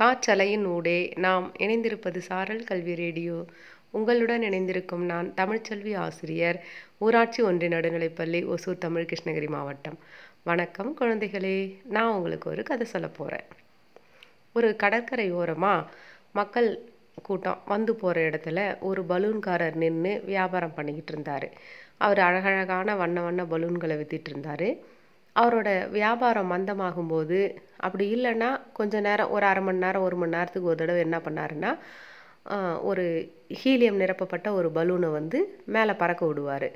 காற்றலையின் ஊடே நாம் இணைந்திருப்பது சாரல் கல்வி ரேடியோ. உங்களுடன் இணைந்திருக்கும் நான் தமிழ்ச்செல்வி ஆசிரியர் ஊராட்சி ஒன்றிய நடுநிலைப்பள்ளி ஒசூர் தமிழ் கிருஷ்ணகிரி மாவட்டம். வணக்கம் குழந்தைகளே நான் உங்களுக்கு ஒரு கதை சொல்ல போகிறேன் ஒரு கடற்கரை ஓரமாக மக்கள் கூட்டம் வந்து போகிற இடத்துல ஒரு பலூன்காரர் நின்று வியாபாரம் பண்ணிக்கிட்டு இருந்தார். அவர் அழகழகான வண்ண வண்ண பலூன்களை வித்திட்டு இருந்தார். அவரோட வியாபாரம் மந்தமாகும்போது அப்படி இல்லைன்னா கொஞ்ச நேரம் ஒரு அரை மணி நேரம் ஒரு மணி நேரத்துக்கு ஒரு தடவை என்ன பண்ணாருன்னா ஒரு ஹீலியம் நிரப்பப்பட்ட ஒரு பலூனை வந்து மேலே பறக்க விடுவார்.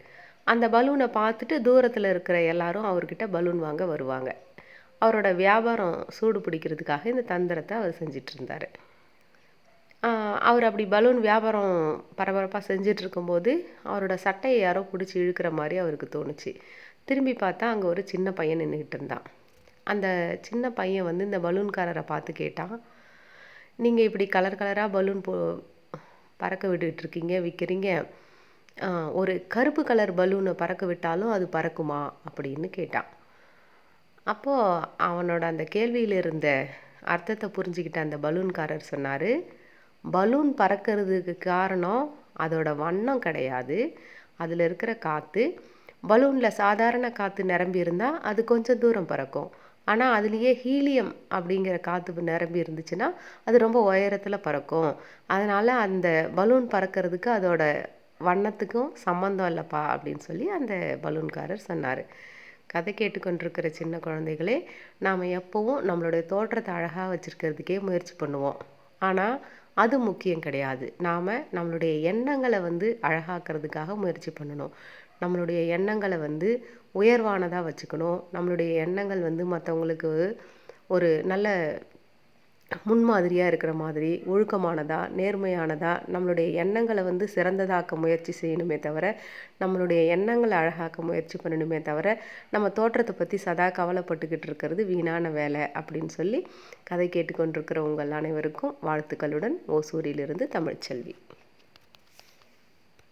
அந்த பலூனை பார்த்துட்டு தூரத்தில் இருக்கிற எல்லாரும் அவர்கிட்ட பலூன் வாங்க வருவாங்க. அவரோட வியாபாரம் சூடு பிடிக்கிறதுக்காக இந்த தந்திரத்தை அவர் செஞ்சிட்டு இருந்தார். அவர் அப்படி பலூன் வியாபாரம் பரபரப்பாக செஞ்சிட்ருக்கும்போது அவரோட சட்டையை யாரோ பிடிச்சி இழுக்கிற மாதிரி அவருக்கு தோணுச்சு. திரும்பி பார்த்தா அங்கே ஒரு சின்ன பையன் நின்றுக்கிட்டு இருந்தான். அந்த சின்ன பையன் வந்து இந்த பலூன்காரரை பார்த்து கேட்டான் நீங்கள் இப்படி கலர் கலராக பலூன் போ பறக்க விட்டுட்ருக்கீங்க விற்கிறீங்க ஒரு கருப்பு கலர் பலூனை பறக்க விட்டாலும் அது பறக்குமா? அப்படின்னு கேட்டான். அப்போது அவனோட அந்த கேள்வியில் இருந்த அர்த்தத்தை புரிஞ்சுக்கிட்ட அந்த பலூன்காரர் சொன்னார் பலூன் பறக்கிறதுக்கு காரணம் அதோட வண்ணம் கிடையாது. அதில் இருக்கிற காற்று பலூனில் சாதாரண காற்று நிரம்பி இருந்தால் அது கொஞ்சம் தூரம் பறக்கும். ஆனால் அதுலேயே ஹீலியம் அப்படிங்கிற காற்று நிரம்பி இருந்துச்சுன்னா அது ரொம்ப உயரத்தில் பறக்கும். அதனால் அந்த பலூன் பறக்கிறதுக்கு அதோட வண்ணத்துக்கும் சம்மந்தம் இல்லைப்பா அப்படின்னு சொல்லி அந்த பலூன்காரர் சொன்னார். கதை கேட்டுக்கொண்டிருக்கிற சின்ன குழந்தைகளே நாம் எப்போவும் நம்மளுடைய தோற்றத்தை அழகாக வச்சுருக்கிறதுக்கே முயற்சி பண்ணுவோம். ஆனால் அது முக்கியம் கிடையாது. நாம் நம்மளுடைய எண்ணங்களை வந்து அழகாக்கிறதுக்காக முயற்சி பண்ணணும். நம்மளுடைய எண்ணங்களை வந்து உயர்வானதாக வச்சுக்கணும். நம்மளுடைய எண்ணங்கள் வந்து மற்றவங்களுக்கு ஒரு நல்ல முன்மாதிரியாக இருக்கிற மாதிரி ஒழுக்கமானதாக நேர்மையானதாக நம்மளுடைய எண்ணங்களை வந்து சிறந்ததாக்க முயற்சி செய்யணுமே தவிர நம்மளுடைய எண்ணங்களை அழகாக்க முயற்சி பண்ணணுமே தவிர நம்ம தோற்றத்தை பற்றி சதா கவலைப்பட்டுக்கிட்டு இருக்கிறது வீணான வேலை அப்படின்னு சொல்லி கதை கேட்டுக்கொண்டிருக்கிற உங்கள் அனைவருக்கும் வாழ்த்துக்களுடன் ஓசூரிலிருந்து தமிழ்ச்செல்வி.